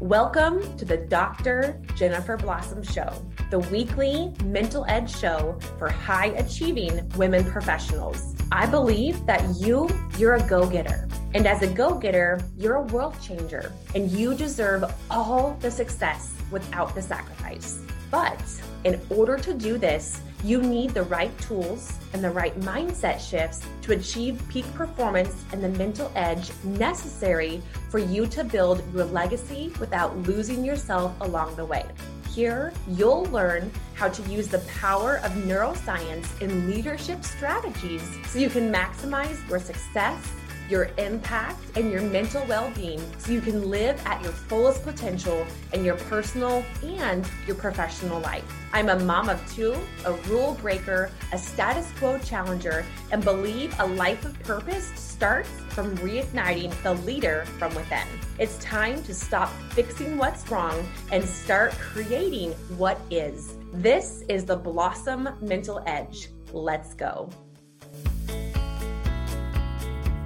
Welcome to the Dr. Jennifer Blossom Show, the weekly mental edge show for high achieving women professionals. I believe that you, you're a go getter. And as a go getter, you're a world changer and you deserve all the success without the sacrifice. But in order to do this, you need the right tools and the right mindset shifts to achieve peak performance and the mental edge necessary for you to build your legacy without losing yourself along the way. Here, you'll learn how to use the power of neuroscience in leadership strategies so you can maximize your success your impact, and your mental well being so you can live at your fullest potential in your personal and your professional life. I'm a mom of two, a rule breaker, a status quo challenger, and believe a life of purpose starts from reigniting the leader from within. It's time to stop fixing what's wrong and start creating what is. This is the Blossom Mental Edge. Let's go.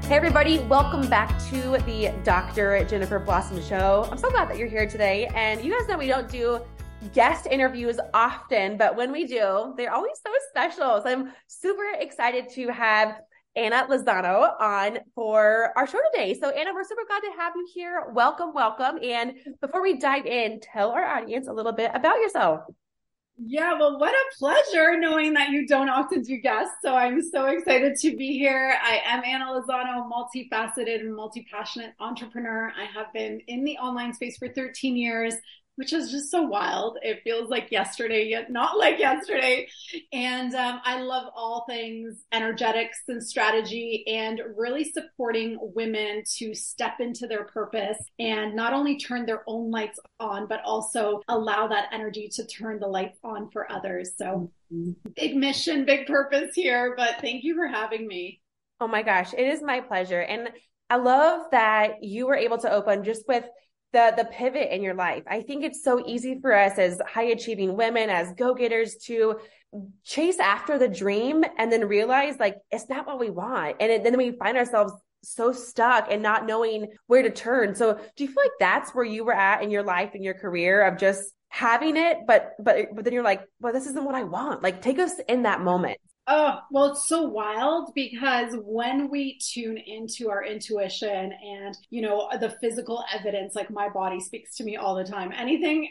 Hey, everybody, welcome back to the Dr. Jennifer Blossom Show. I'm so glad that you're here today. And you guys know we don't do guest interviews often, but when we do, they're always so special. So I'm super excited to have Anna Lozano on for our show today. So, Anna, we're super glad to have you here. Welcome, welcome. And before we dive in, tell our audience a little bit about yourself. Yeah, well, what a pleasure knowing that you don't often do guests. So I'm so excited to be here. I am Anna Lozano, multifaceted and multi-passionate entrepreneur. I have been in the online space for 13 years which is just so wild. It feels like yesterday, yet not like yesterday. And um, I love all things energetics and strategy and really supporting women to step into their purpose and not only turn their own lights on, but also allow that energy to turn the lights on for others. So big mission, big purpose here, but thank you for having me. Oh my gosh, it is my pleasure. And I love that you were able to open just with the the pivot in your life. I think it's so easy for us as high achieving women, as go getters, to chase after the dream and then realize like it's not what we want, and it, then we find ourselves so stuck and not knowing where to turn. So, do you feel like that's where you were at in your life and your career of just having it, but but but then you're like, well, this isn't what I want. Like, take us in that moment. Oh, well, it's so wild because when we tune into our intuition and, you know, the physical evidence, like my body speaks to me all the time. Anything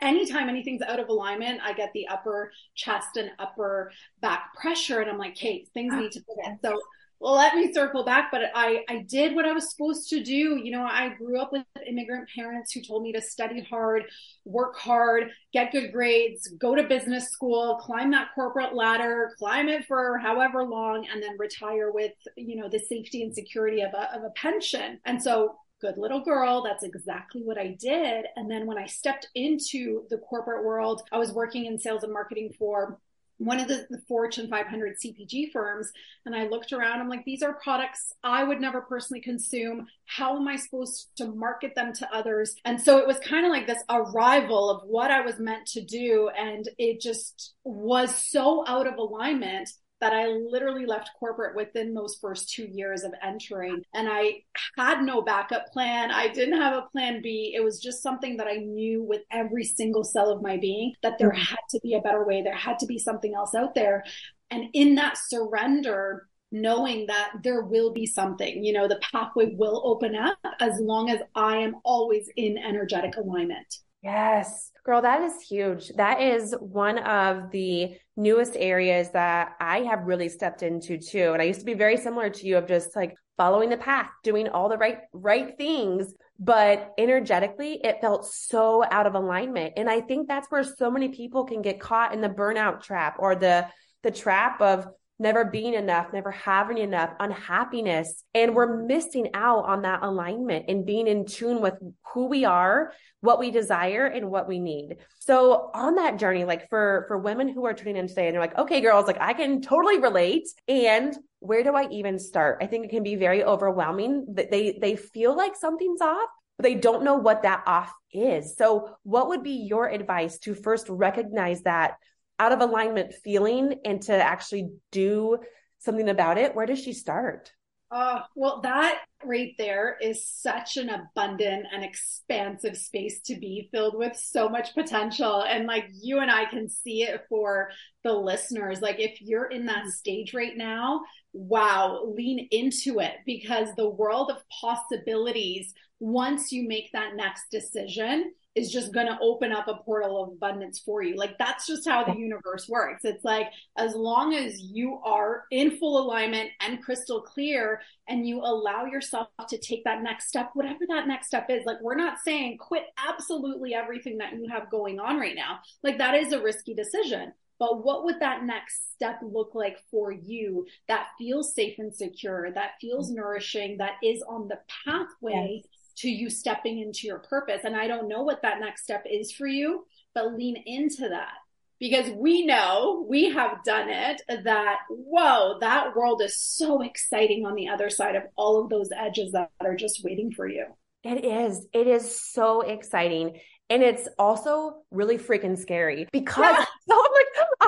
anytime anything's out of alignment, I get the upper chest and upper back pressure, and I'm like, Kate, things ah. need to pivot. So well, let me circle back, but I, I did what I was supposed to do. You know, I grew up with immigrant parents who told me to study hard, work hard, get good grades, go to business school, climb that corporate ladder, climb it for however long, and then retire with, you know, the safety and security of a, of a pension. And so good little girl. That's exactly what I did. And then when I stepped into the corporate world, I was working in sales and marketing for one of the, the, Fortune 500 CPG firms. And I looked around, I'm like, these are products I would never personally consume. How am I supposed to market them to others? And so it was kind of like this arrival of what I was meant to do. And it just was so out of alignment that I literally left corporate within those first two years of entering. And I had no backup plan. I didn't have a plan B. It was just something that I knew with every single cell of my being that there mm-hmm. had to be a better way. There had to be something else out there. And in that surrender, knowing that there will be something, you know, the pathway will open up as long as I am always in energetic alignment. Yes. Girl, that is huge. That is one of the newest areas that I have really stepped into too. And I used to be very similar to you of just like following the path, doing all the right right things, but energetically it felt so out of alignment. And I think that's where so many people can get caught in the burnout trap or the the trap of never being enough, never having enough, unhappiness. And we're missing out on that alignment and being in tune with who we are, what we desire, and what we need. So on that journey, like for, for women who are tuning in today and they're like, okay, girls, like I can totally relate. And where do I even start? I think it can be very overwhelming that they, they feel like something's off, but they don't know what that off is. So what would be your advice to first recognize that out of alignment feeling and to actually do something about it, where does she start? Uh, well, that right there is such an abundant and expansive space to be filled with so much potential. And like you and I can see it for the listeners. Like if you're in that stage right now, wow, lean into it because the world of possibilities, once you make that next decision, is just going to open up a portal of abundance for you. Like that's just how the universe works. It's like as long as you are in full alignment and crystal clear and you allow yourself to take that next step, whatever that next step is, like we're not saying quit absolutely everything that you have going on right now. Like that is a risky decision. But what would that next step look like for you that feels safe and secure, that feels nourishing, that is on the pathway yes to you stepping into your purpose. And I don't know what that next step is for you, but lean into that because we know we have done it that, whoa, that world is so exciting on the other side of all of those edges that are just waiting for you. It is. It is so exciting. And it's also really freaking scary because yeah. so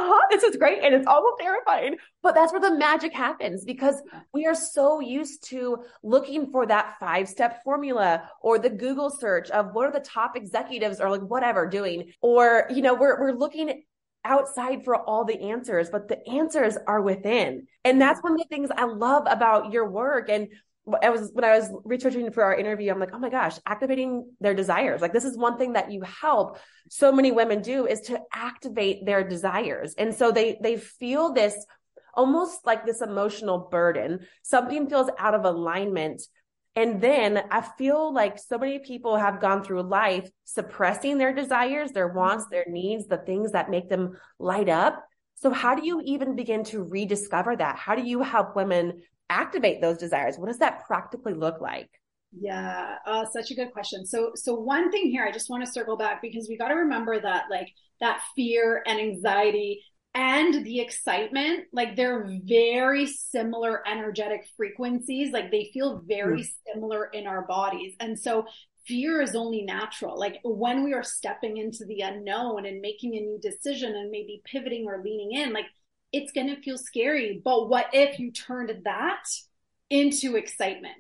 Uh-huh, this is great. And it's almost terrifying. But that's where the magic happens because we are so used to looking for that five step formula or the Google search of what are the top executives or like whatever doing. Or, you know, we're, we're looking outside for all the answers, but the answers are within. And that's one of the things I love about your work. And I was when I was researching for our interview, I'm like, oh my gosh, activating their desires. Like this is one thing that you help so many women do is to activate their desires. And so they they feel this almost like this emotional burden. Something feels out of alignment. And then I feel like so many people have gone through life suppressing their desires, their wants, their needs, the things that make them light up. So how do you even begin to rediscover that? How do you help women activate those desires? What does that practically look like? Yeah, uh, such a good question. So, so one thing here, I just want to circle back because we got to remember that like that fear and anxiety and the excitement, like they're very similar energetic frequencies. Like they feel very mm-hmm. similar in our bodies. And so fear is only natural. Like when we are stepping into the unknown and making a new decision and maybe pivoting or leaning in, like it's going to feel scary. But what if you turned that into excitement?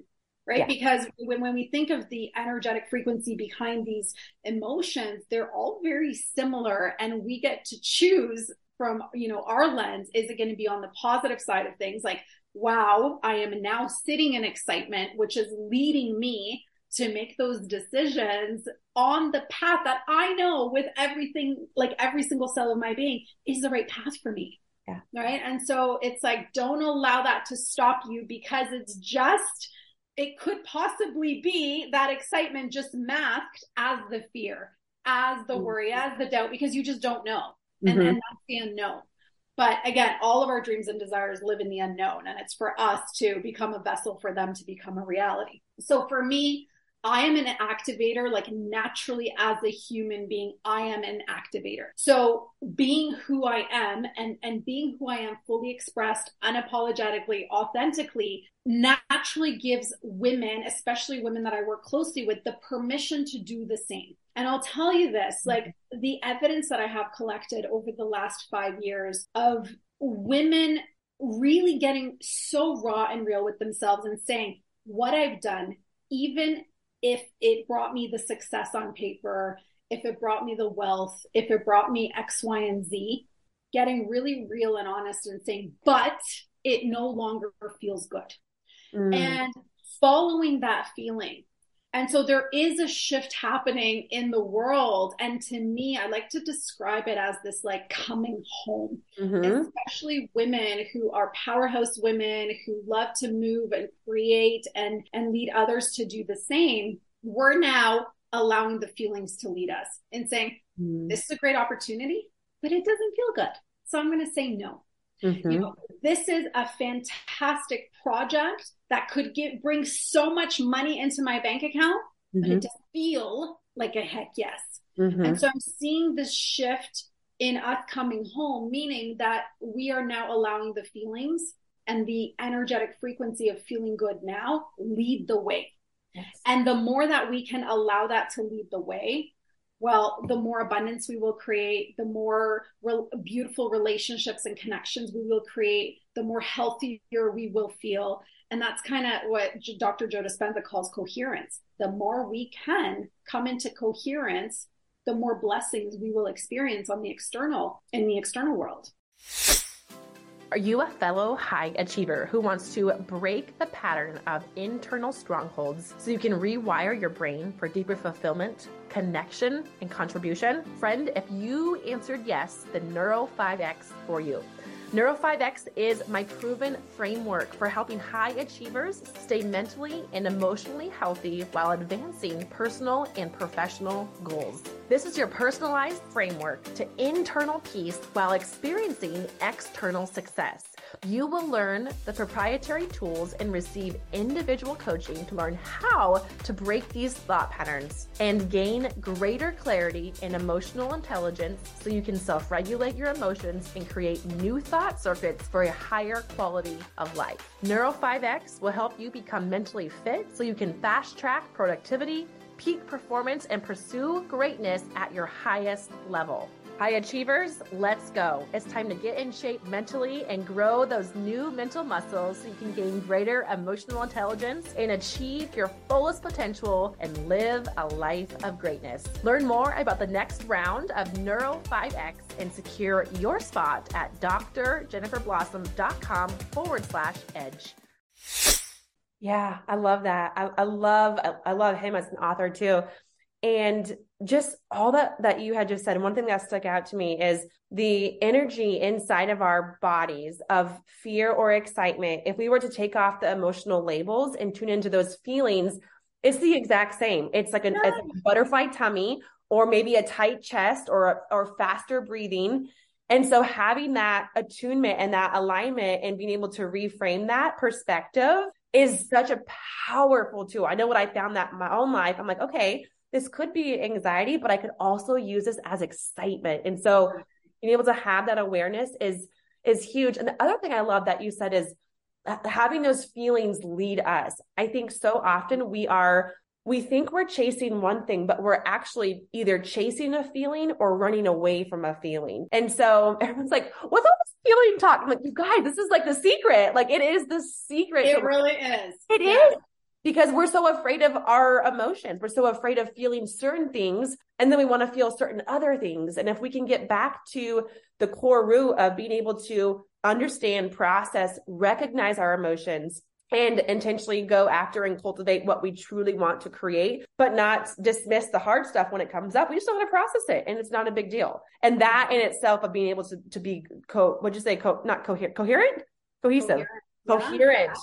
Right. Yeah. Because when, when we think of the energetic frequency behind these emotions, they're all very similar and we get to choose from, you know, our lens. Is it going to be on the positive side of things? Like, wow, I am now sitting in excitement, which is leading me to make those decisions on the path that I know with everything, like every single cell of my being is the right path for me. Yeah. Right. And so it's like, don't allow that to stop you because it's just, it could possibly be that excitement just masked as the fear, as the mm-hmm. worry, as the doubt, because you just don't know. And, mm-hmm. and that's the unknown. But again, all of our dreams and desires live in the unknown, and it's for us to become a vessel for them to become a reality. So for me, I am an activator, like naturally as a human being, I am an activator. So being who I am and, and being who I am fully expressed, unapologetically, authentically, naturally gives women, especially women that I work closely with, the permission to do the same. And I'll tell you this, like the evidence that I have collected over the last five years of women really getting so raw and real with themselves and saying, what I've done, even if it brought me the success on paper, if it brought me the wealth, if it brought me X, Y, and Z, getting really real and honest and saying, but it no longer feels good. Mm. And following that feeling, and so there is a shift happening in the world. And to me, I like to describe it as this like coming home, mm-hmm. especially women who are powerhouse women who love to move and create and, and lead others to do the same. We're now allowing the feelings to lead us and saying, mm-hmm. this is a great opportunity, but it doesn't feel good. So I'm going to say no. Mm-hmm. You know, this is a fantastic project that could give bring so much money into my bank account, mm-hmm. but it doesn't feel like a heck yes. Mm-hmm. And so I'm seeing this shift in us coming home, meaning that we are now allowing the feelings and the energetic frequency of feeling good now lead the way. Yes. And the more that we can allow that to lead the way, well, the more abundance we will create, the more re- beautiful relationships and connections we will create, the more healthier we will feel. And that's kind of what Dr. Joe Dispenza calls coherence. The more we can come into coherence, the more blessings we will experience on the external in the external world. Are you a fellow high achiever who wants to break the pattern of internal strongholds so you can rewire your brain for deeper fulfillment, connection, and contribution? Friend, if you answered yes, the Neuro 5X for you. Neuro 5X is my proven framework for helping high achievers stay mentally and emotionally healthy while advancing personal and professional goals. This is your personalized framework to internal peace while experiencing external success. You will learn the proprietary tools and receive individual coaching to learn how to break these thought patterns and gain greater clarity and emotional intelligence so you can self regulate your emotions and create new thought circuits for a higher quality of life. Neuro 5X will help you become mentally fit so you can fast track productivity, peak performance, and pursue greatness at your highest level. High achievers, let's go. It's time to get in shape mentally and grow those new mental muscles so you can gain greater emotional intelligence and achieve your fullest potential and live a life of greatness. Learn more about the next round of Neuro 5X and secure your spot at drjenniferblossom.com forward slash edge. Yeah, I love that. I, I love I love him as an author too and just all that that you had just said one thing that stuck out to me is the energy inside of our bodies of fear or excitement if we were to take off the emotional labels and tune into those feelings it's the exact same it's like, a, a butterfly tummy or maybe a tight chest or or faster breathing and so having that attunement and that alignment and being able to reframe that perspective is such a powerful tool. I know what I found that in my own life. I'm like, okay, this could be anxiety, but I could also use this as excitement. And so being able to have that awareness is is huge. And the other thing I love that you said is uh, having those feelings lead us. I think so often we are we think we're chasing one thing, but we're actually either chasing a feeling or running away from a feeling. And so everyone's like, what's all this feeling talk? I'm like, you guys, this is like the secret. Like it is the secret. It really is. It yeah. is because we're so afraid of our emotions. We're so afraid of feeling certain things. And then we want to feel certain other things. And if we can get back to the core root of being able to understand, process, recognize our emotions, and intentionally go after and cultivate what we truly want to create, but not dismiss the hard stuff when it comes up. We just know how to process it and it's not a big deal. And that in itself of being able to, to be co, what'd you say? Co, not coherent, coherent, cohesive, coherent. coherent.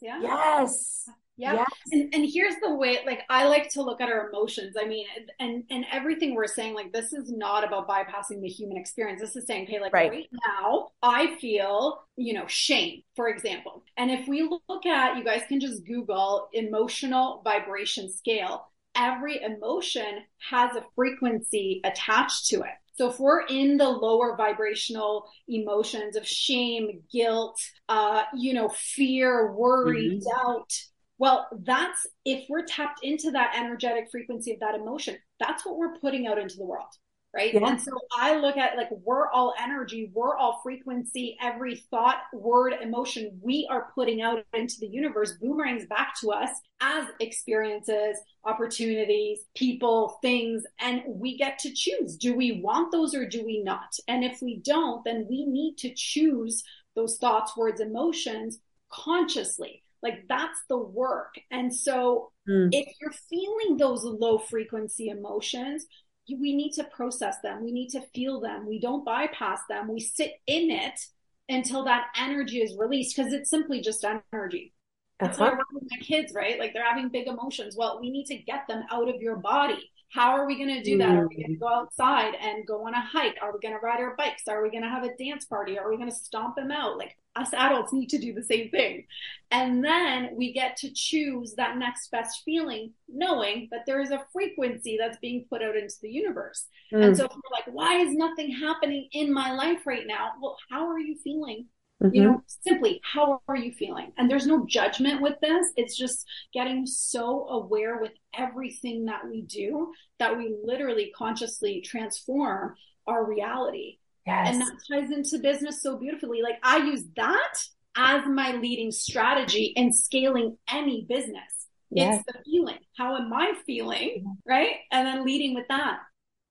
Yeah. Yes. Yeah. Yes. And and here's the way like I like to look at our emotions. I mean, and and everything we're saying like this is not about bypassing the human experience. This is saying, okay, like right, right now I feel, you know, shame, for example. And if we look at you guys can just Google emotional vibration scale. Every emotion has a frequency attached to it. So if we're in the lower vibrational emotions of shame, guilt, uh, you know, fear, worry, mm-hmm. doubt, well, that's if we're tapped into that energetic frequency of that emotion, that's what we're putting out into the world. Right. Yeah. And so I look at like we're all energy, we're all frequency, every thought, word, emotion we are putting out into the universe boomerangs back to us as experiences, opportunities, people, things, and we get to choose. Do we want those or do we not? And if we don't, then we need to choose those thoughts, words, emotions consciously like that's the work. And so mm. if you're feeling those low frequency emotions, we need to process them. We need to feel them. We don't bypass them. We sit in it until that energy is released because it's simply just energy. That's uh-huh. what my kids, right? Like they're having big emotions. Well, we need to get them out of your body. How are we going to do that? Are we going to mm. go outside and go on a hike? Are we going to ride our bikes? Are we going to have a dance party? Are we going to stomp them out? Like us adults need to do the same thing. And then we get to choose that next best feeling, knowing that there is a frequency that's being put out into the universe. Mm. And so if we're like, why is nothing happening in my life right now? Well, how are you feeling? Mm-hmm. You know, simply, how are you feeling? And there's no judgment with this. It's just getting so aware with everything that we do that we literally consciously transform our reality. Yes. And that ties into business so beautifully. Like I use that as my leading strategy in scaling any business. Yes. It's the feeling. How am I feeling? Right. And then leading with that.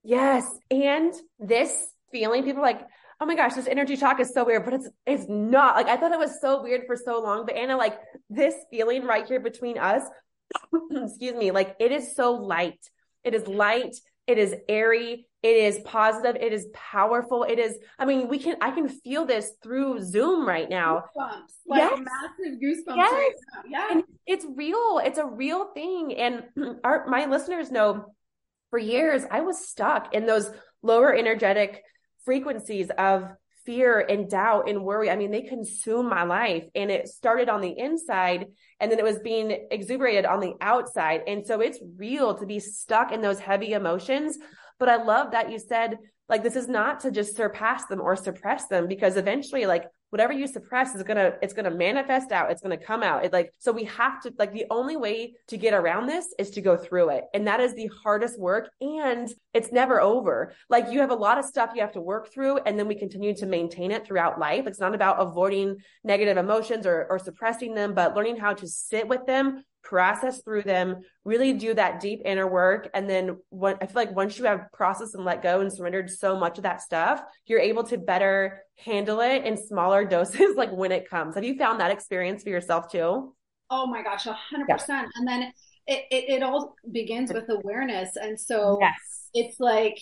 Yes. And this feeling, people like, oh my gosh, this energy talk is so weird, but it's it's not. Like I thought it was so weird for so long. But Anna, like this feeling right here between us, excuse me, like it is so light. It is light. It is airy. It is positive. It is powerful. It is, I mean, we can, I can feel this through Zoom right now. Goosebumps. Like yes. massive goosebumps yes. right. Yeah. And it's real. It's a real thing. And our, my listeners know for years, I was stuck in those lower energetic frequencies of fear and doubt and worry. I mean, they consume my life and it started on the inside and then it was being exuberated on the outside. And so it's real to be stuck in those heavy emotions. But I love that you said, like, this is not to just surpass them or suppress them because eventually, like, whatever you suppress is gonna it's gonna manifest out it's gonna come out. It like so we have to like the only way to get around this is to go through it. And that is the hardest work and it's never over. Like you have a lot of stuff you have to work through and then we continue to maintain it throughout life. It's not about avoiding negative emotions or, or suppressing them but learning how to sit with them process through them, really do that deep inner work. And then when I feel like once you have processed and let go and surrendered so much of that stuff, you're able to better handle it in smaller doses, like when it comes. Have you found that experience for yourself too? Oh my gosh, a hundred percent. And then it, it, it all begins with awareness. And so yes. it's like,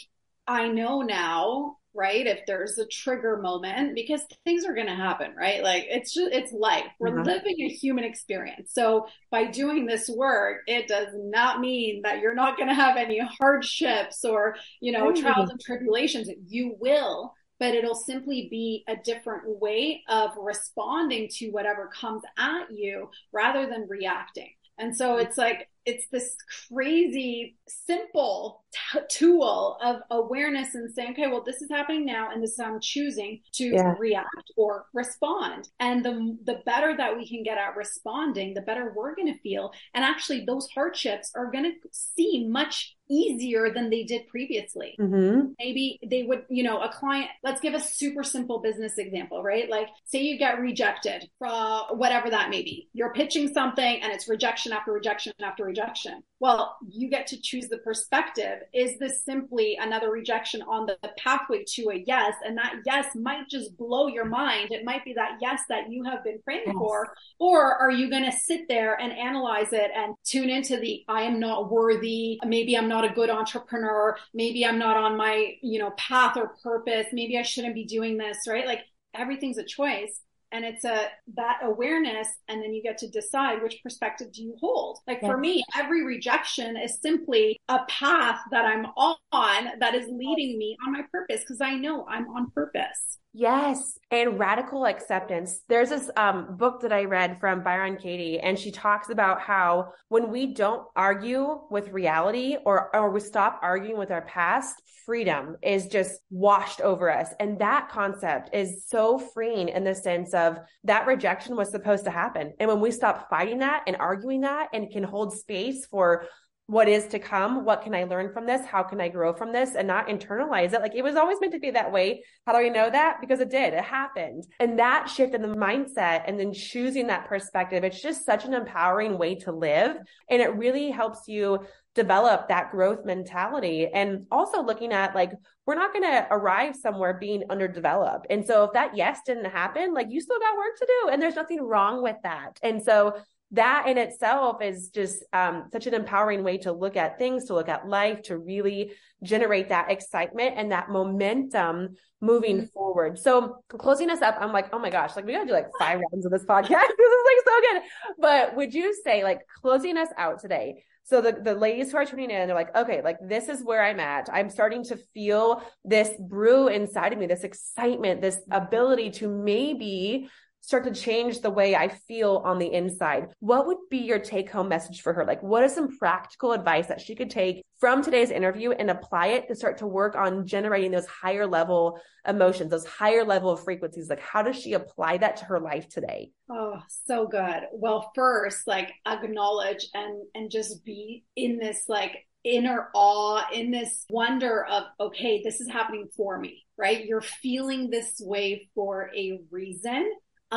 I know now right? If there's a trigger moment, because things are going to happen, right? Like it's just, it's life. We're mm-hmm. living a human experience. So by doing this work, it does not mean that you're not going to have any hardships or, you know, mm-hmm. trials and tribulations. You will, but it'll simply be a different way of responding to whatever comes at you rather than reacting. And so it's like, it's this crazy simple t- tool of awareness and saying, okay, well, this is happening now, and this is how I'm choosing to yeah. react or respond. And the the better that we can get at responding, the better we're going to feel. And actually, those hardships are going to seem much easier than they did previously. Mm-hmm. Maybe they would, you know, a client, let's give a super simple business example, right? Like, say you get rejected from whatever that may be. You're pitching something and it's rejection after rejection after rejection. Well, you get to choose the perspective. Is this simply another rejection on the, the pathway to a yes? And that yes might just blow your mind. It might be that yes that you have been praying yes. for. Or are you going to sit there and analyze it and tune into the I am not worthy. Maybe I'm not a good entrepreneur. Maybe I'm not on my, you know, path or purpose. Maybe I shouldn't be doing this, right? Like everything's a choice and it's a that awareness and then you get to decide which perspective do you hold like for me every rejection is simply a path that i'm on that is leading me on my purpose because i know i'm on purpose Yes. And radical acceptance. There's this um, book that I read from Byron Katie, and she talks about how when we don't argue with reality or, or we stop arguing with our past, freedom is just washed over us. And that concept is so freeing in the sense of that rejection was supposed to happen. And when we stop fighting that and arguing that and can hold space for what is to come what can i learn from this how can i grow from this and not internalize it. Like it was always meant to be that way. How do i know that? Because it did. It happened. And that shift in the mindset and then choosing that perspective it's just such an empowering way to live. And it really helps you develop that growth mentality. And also looking at like we're not going to arrive somewhere being underdeveloped. And so if that yes didn't happen like you still got work to do and there's nothing wrong with that. And so that in itself is just um, such an empowering way to look at things, to look at life, to really generate that excitement and that momentum moving mm-hmm. forward. So closing us up, I'm like, oh my gosh, like we gotta do like five rounds of this podcast. this is like so good. But would you say like closing us out today? So the, the ladies who are tuning in, they're like, okay, like this is where I'm at. I'm starting to feel this brew inside of me, this excitement, this ability to maybe start to change the way I feel on the inside. What would be your take home message for her? Like, what is some practical advice that she could take from today's interview and apply it to start to work on generating those higher level emotions, those higher level of frequencies? Like, how does she apply that to her life today? Oh, so good. Well, first, like acknowledge and, and just be in this like inner awe, in this wonder of, okay, this is happening for me, right? You're feeling this way for a reason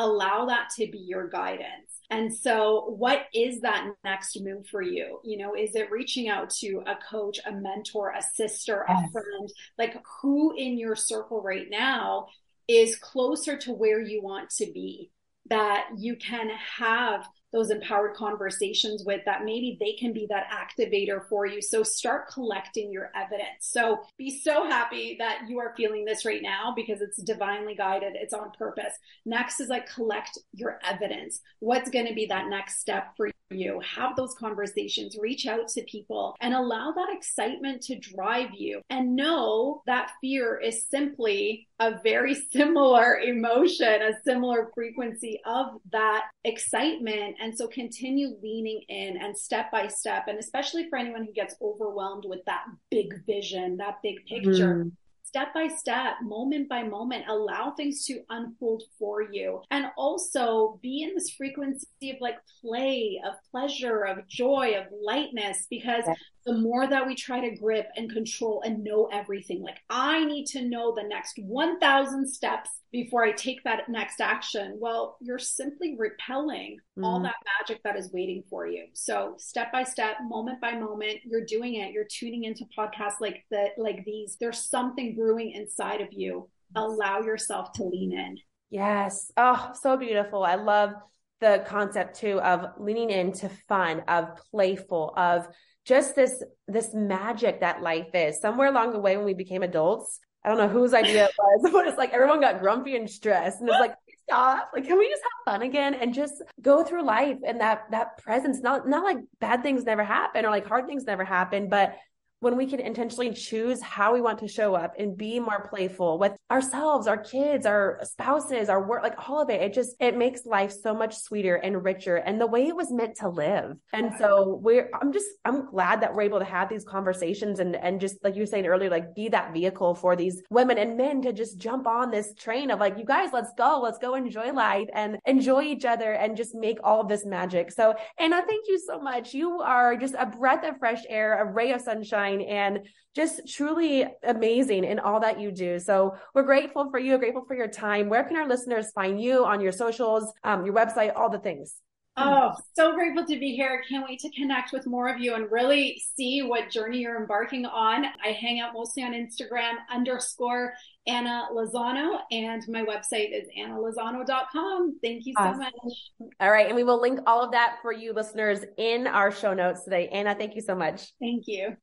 allow that to be your guidance. And so, what is that next move for you? You know, is it reaching out to a coach, a mentor, a sister, a friend? Like, who in your circle right now is closer to where you want to be that you can have those empowered conversations with that maybe they can be that activator for you. So start collecting your evidence. So be so happy that you are feeling this right now because it's divinely guided, it's on purpose. Next is like collect your evidence. What's going to be that next step for you? Have those conversations, reach out to people and allow that excitement to drive you and know that fear is simply a very similar emotion, a similar frequency of that excitement. And so continue leaning in and step by step. And especially for anyone who gets overwhelmed with that big vision, that big picture. Mm step by step, moment by moment, allow things to unfold for you. And also be in this frequency of like play, of pleasure, of joy, of lightness, because the more that we try to grip and control and know everything, like I need to know the next 1000 steps before I take that next action. Well, you're simply repelling mm. all that magic that is waiting for you. So step by step, moment by moment, you're doing it. You're tuning into podcasts like the like these. There's something brewing inside of you. Allow yourself to lean in. Yes. Oh, so beautiful. I love the concept too of leaning into fun, of playful, of just this this magic that life is. Somewhere along the way when we became adults, I don't know whose idea it was, but it's like everyone got grumpy and stressed. And it's like, stop. Like, can we just have fun again and just go through life and that that presence? Not not like bad things never happen or like hard things never happen, but when we can intentionally choose how we want to show up and be more playful with ourselves, our kids, our spouses, our work, like all of it, it just, it makes life so much sweeter and richer and the way it was meant to live. And so we're, I'm just, I'm glad that we're able to have these conversations and, and just like you were saying earlier, like be that vehicle for these women and men to just jump on this train of like, you guys, let's go, let's go enjoy life and enjoy each other and just make all this magic. So, Anna, thank you so much. You are just a breath of fresh air, a ray of sunshine and just truly amazing in all that you do. So we're grateful for you, grateful for your time. Where can our listeners find you on your socials, um, your website, all the things? Oh, so grateful to be here. Can't wait to connect with more of you and really see what journey you're embarking on. I hang out mostly on Instagram underscore Anna Lozano, and my website is annalozano.com. Thank you so awesome. much. All right. And we will link all of that for you listeners in our show notes today. Anna, thank you so much. Thank you.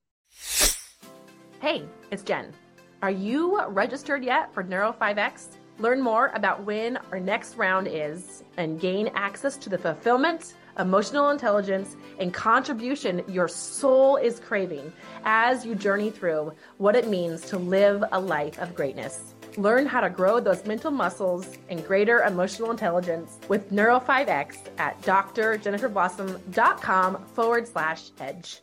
Hey, it's Jen. Are you registered yet for Neuro 5X? Learn more about when our next round is and gain access to the fulfillment, emotional intelligence, and contribution your soul is craving as you journey through what it means to live a life of greatness. Learn how to grow those mental muscles and greater emotional intelligence with Neuro 5X at drjenniferblossom.com forward slash edge.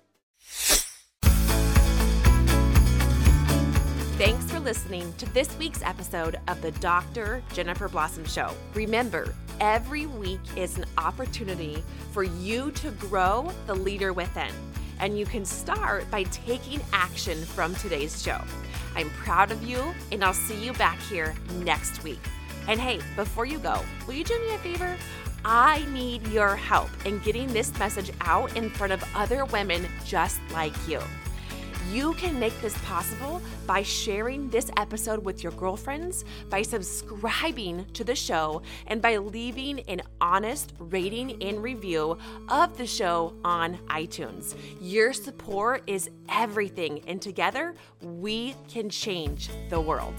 Thanks for listening to this week's episode of the Dr. Jennifer Blossom Show. Remember, every week is an opportunity for you to grow the leader within, and you can start by taking action from today's show. I'm proud of you, and I'll see you back here next week. And hey, before you go, will you do me a favor? I need your help in getting this message out in front of other women just like you. You can make this possible by sharing this episode with your girlfriends, by subscribing to the show, and by leaving an honest rating and review of the show on iTunes. Your support is everything, and together we can change the world.